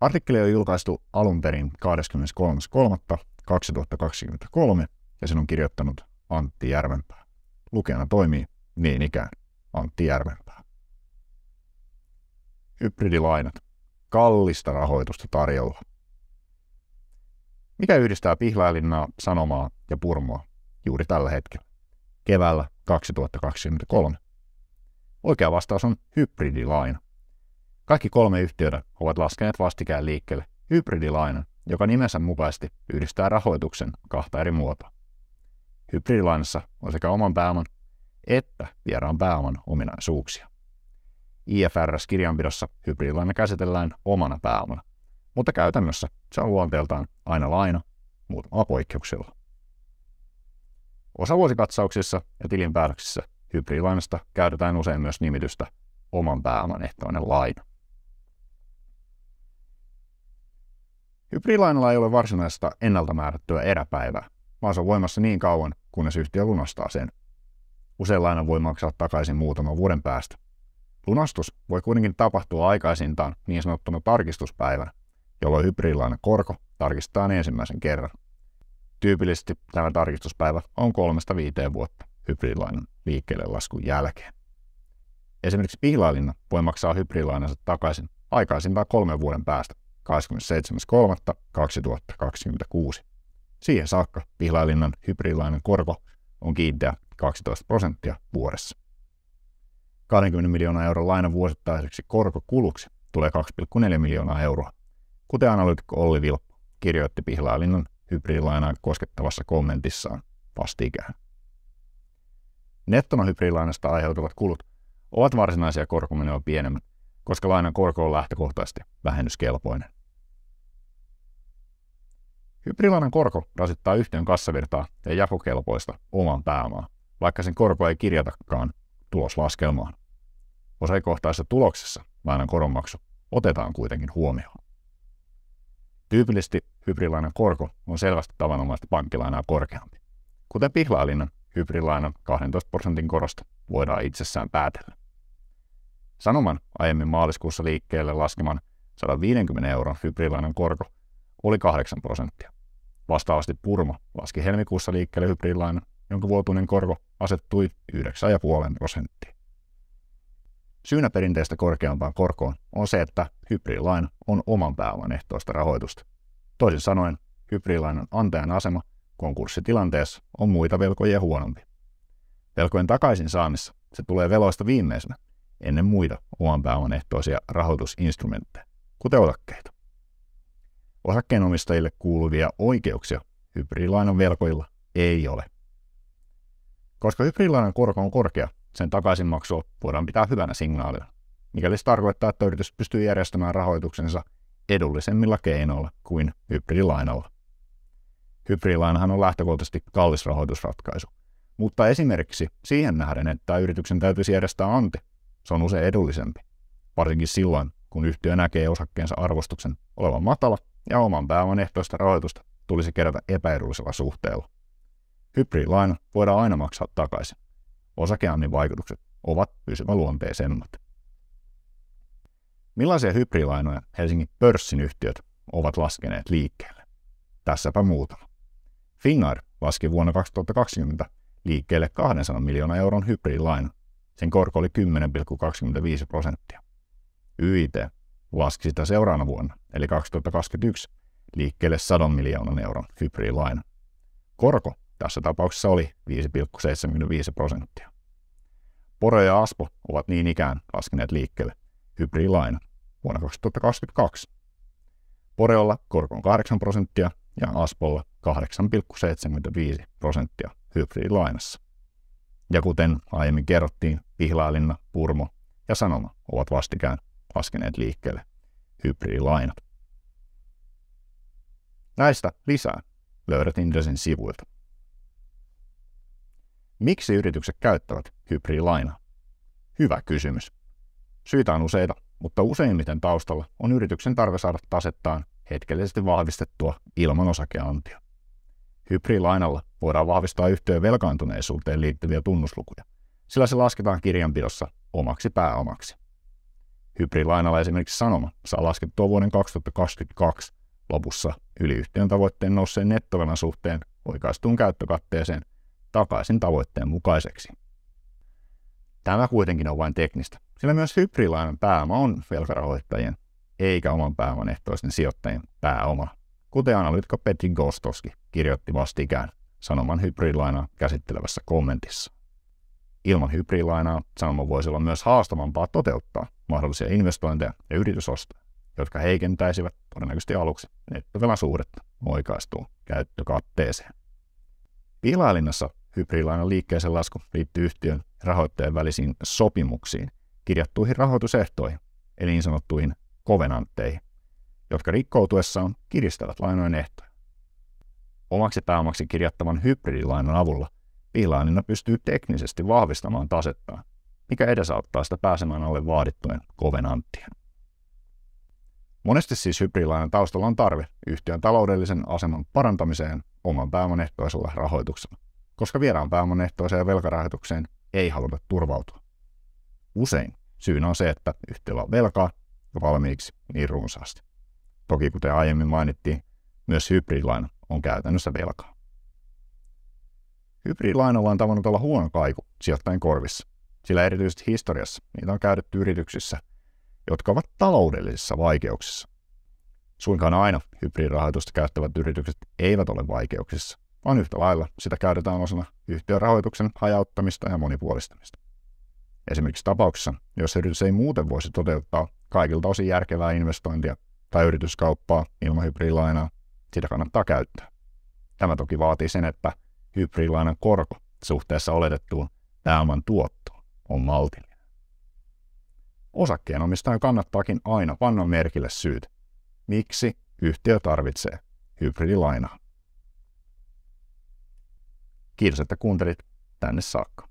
Artikkeli on julkaistu alun perin 23.3.2023 ja sen on kirjoittanut Antti Järvenpää. Lukijana toimii niin ikään Antti Järvenpää. Hybridilainat. Kallista rahoitusta tarjolla. Mikä yhdistää Pihlailinnaa, Sanomaa ja Purmoa juuri tällä hetkellä, keväällä 2023? Oikea vastaus on hybridilaina. Kaikki kolme yhtiötä ovat laskeneet vastikään liikkeelle hybridilainan, joka nimensä mukaisesti yhdistää rahoituksen kahta eri muotoa. Hybridilainassa on sekä oman pääoman että vieraan pääoman ominaisuuksia. IFRS-kirjanpidossa hybridilaina käsitellään omana pääomana, mutta käytännössä se on luonteeltaan aina laina muutamalla poikkeuksella. Osavuosikatsauksissa ja tilinpäätöksissä hybridilainasta käytetään usein myös nimitystä oman pääoman ehtoinen laina. Hybridilainalla ei ole varsinaista ennalta määrättyä eräpäivää, vaan se on voimassa niin kauan, kunnes yhtiö lunastaa sen. Usein lainan voi maksaa takaisin muutaman vuoden päästä. Lunastus voi kuitenkin tapahtua aikaisintaan niin sanottuna tarkistuspäivänä, jolloin hybridilainan korko tarkistetaan ensimmäisen kerran. Tyypillisesti tämä tarkistuspäivä on kolmesta viiteen vuotta hybridilainan liikkeelle laskun jälkeen. Esimerkiksi pihlailinna voi maksaa hybridilainansa takaisin aikaisintaan kolmen vuoden päästä 27.3.2026. Siihen saakka pihlailinnan hybridilainan korko on kiinteä 12 prosenttia vuodessa. 20 miljoonaa euron lainan vuosittaiseksi korkokuluksi tulee 2,4 miljoonaa euroa, kuten analyytikko Olli Vilppo kirjoitti pihlailinnan hybridilainaa koskettavassa kommentissaan vastikään. Nettona hybridilainasta aiheutuvat kulut ovat varsinaisia korkomenoja pienemmät, koska lainan korko on lähtökohtaisesti vähennyskelpoinen. Hybridilainan korko rasittaa yhtiön kassavirtaa ja jakokelpoista oman pääomaa, vaikka sen korko ei kirjatakaan tuloslaskelmaan. Osakohtaisessa tuloksessa lainan koronmaksu otetaan kuitenkin huomioon. Tyypillisesti hybridilainan korko on selvästi tavanomaista pankkilainaa korkeampi. Kuten pihlailinnan hybridilainan 12 prosentin korosta voidaan itsessään päätellä. Sanoman aiemmin maaliskuussa liikkeelle laskeman 150 euron hybridilainan korko oli 8 prosenttia. Vastaavasti Purmo laski helmikuussa liikkeelle hybridilainan, jonka vuotuinen korko asettui 9,5 prosenttia. Syynä perinteistä korkeampaan korkoon on se, että hybridilaina on oman pääoman ehtoista rahoitusta. Toisin sanoen, hybridilainan antajan asema konkurssitilanteessa on muita velkojia huonompi. Velkojen takaisin saannissa se tulee veloista viimeisenä ennen muita oman pääoman ehtoisia rahoitusinstrumentteja, kuten osakkeita. Osakkeenomistajille kuuluvia oikeuksia hybridilainan velkoilla ei ole. Koska hybridilainan korko on korkea, sen takaisinmaksua voidaan pitää hyvänä signaalina, mikäli se tarkoittaa, että yritys pystyy järjestämään rahoituksensa edullisemmilla keinoilla kuin hybridilainalla. Hybridilainahan on lähtökohtaisesti kallis rahoitusratkaisu, mutta esimerkiksi siihen nähden, että yrityksen täytyisi järjestää anti, se on usein edullisempi, varsinkin silloin, kun yhtiö näkee osakkeensa arvostuksen olevan matala ja oman pääoman ehtoista rahoitusta tulisi kerätä epäedullisella suhteella. Hybridilaina voidaan aina maksaa takaisin. Osakeannin vaikutukset ovat pysyväluonteisemmat. Millaisia hybridilainoja Helsingin pörssin yhtiöt ovat laskeneet liikkeelle? Tässäpä muutama. Finnair laski vuonna 2020 liikkeelle 200 miljoonaa euron hybridilainan. Sen korko oli 10,25 prosenttia. YIT laski sitä seuraavana vuonna, eli 2021, liikkeelle 100 miljoonan euron hybridilaina. Korko tässä tapauksessa oli 5,75 prosenttia. Poro ja Aspo ovat niin ikään laskeneet liikkeelle hybridilainan vuonna 2022. Poreolla korko on 8 prosenttia ja Aspolla 8,75 prosenttia hybridilainassa. Ja kuten aiemmin kerrottiin, Pihlailinna, Purmo ja Sanoma ovat vastikään laskeneet liikkeelle hybridilainat. Näistä lisää löydät Indresin sivuilta. Miksi yritykset käyttävät hybridilainaa? Hyvä kysymys. Syitä on useita, mutta useimmiten taustalla on yrityksen tarve saada tasettaan hetkellisesti vahvistettua ilman osakeantia. Hybridilainalla voidaan vahvistaa yhtiön velkaantuneisuuteen liittyviä tunnuslukuja, sillä se lasketaan kirjanpidossa omaksi pääomaksi. Hybridilainalla esimerkiksi Sanoma saa laskettua vuoden 2022 lopussa yli yhtiön tavoitteen nousseen nettovelan suhteen oikaistuun käyttökatteeseen takaisin tavoitteen mukaiseksi. Tämä kuitenkin on vain teknistä, sillä myös hybridilainan pääoma on velkarahoittajien eikä oman pääoman ehtoisten sijoittajien pääoma, kuten analyytikko Petri Gostoski kirjoitti vastikään Sanoman hybridilainaa käsittelevässä kommentissa. Ilman hybridilainaa Sanoma voisi olla myös haastavampaa toteuttaa mahdollisia investointeja ja yritysostoja, jotka heikentäisivät todennäköisesti aluksi nettovelan suuretta oikaistuun käyttökatteeseen. Pilailinnassa hybridilainan liikkeeseen lasku liittyy yhtiön rahoittajien välisiin sopimuksiin, kirjattuihin rahoitusehtoihin, eli niin sanottuihin kovenantteihin, jotka rikkoutuessaan kiristävät lainojen ehtoja. Omaksi pääomaksi kirjattavan hybridilainan avulla piilaanina pystyy teknisesti vahvistamaan tasettaan, mikä edesauttaa sitä pääsemään alle vaadittujen kovenanttien. Monesti siis hybridilainan taustalla on tarve yhtiön taloudellisen aseman parantamiseen oman pääoman ehtoisella rahoituksella, koska vieraan pääoman ehtoiseen velkarahoitukseen ei haluta turvautua. Usein syynä on se, että yhtiöllä on velkaa valmiiksi niin runsaasti. Toki kuten aiemmin mainittiin, myös hybridilaina on käytännössä velkaa. Hybridilainalla on tavannut olla huono kaiku sijoittajien korvissa, sillä erityisesti historiassa niitä on käytetty yrityksissä, jotka ovat taloudellisissa vaikeuksissa. Suinkaan aina hybridirahoitusta käyttävät yritykset eivät ole vaikeuksissa, vaan yhtä lailla sitä käytetään osana yhtiön rahoituksen hajauttamista ja monipuolistamista. Esimerkiksi tapauksessa, jos yritys ei muuten voisi toteuttaa kaikilta osin järkevää investointia tai yrityskauppaa ilman hybridilainaa, sitä kannattaa käyttää. Tämä toki vaatii sen, että hybridilainan korko suhteessa oletettuun pääoman tuottoon on maltillinen. Osakkeenomistajan kannattaakin aina panna merkille syyt, miksi yhtiö tarvitsee hybridilainaa. Kiitos, että kuuntelit tänne saakka.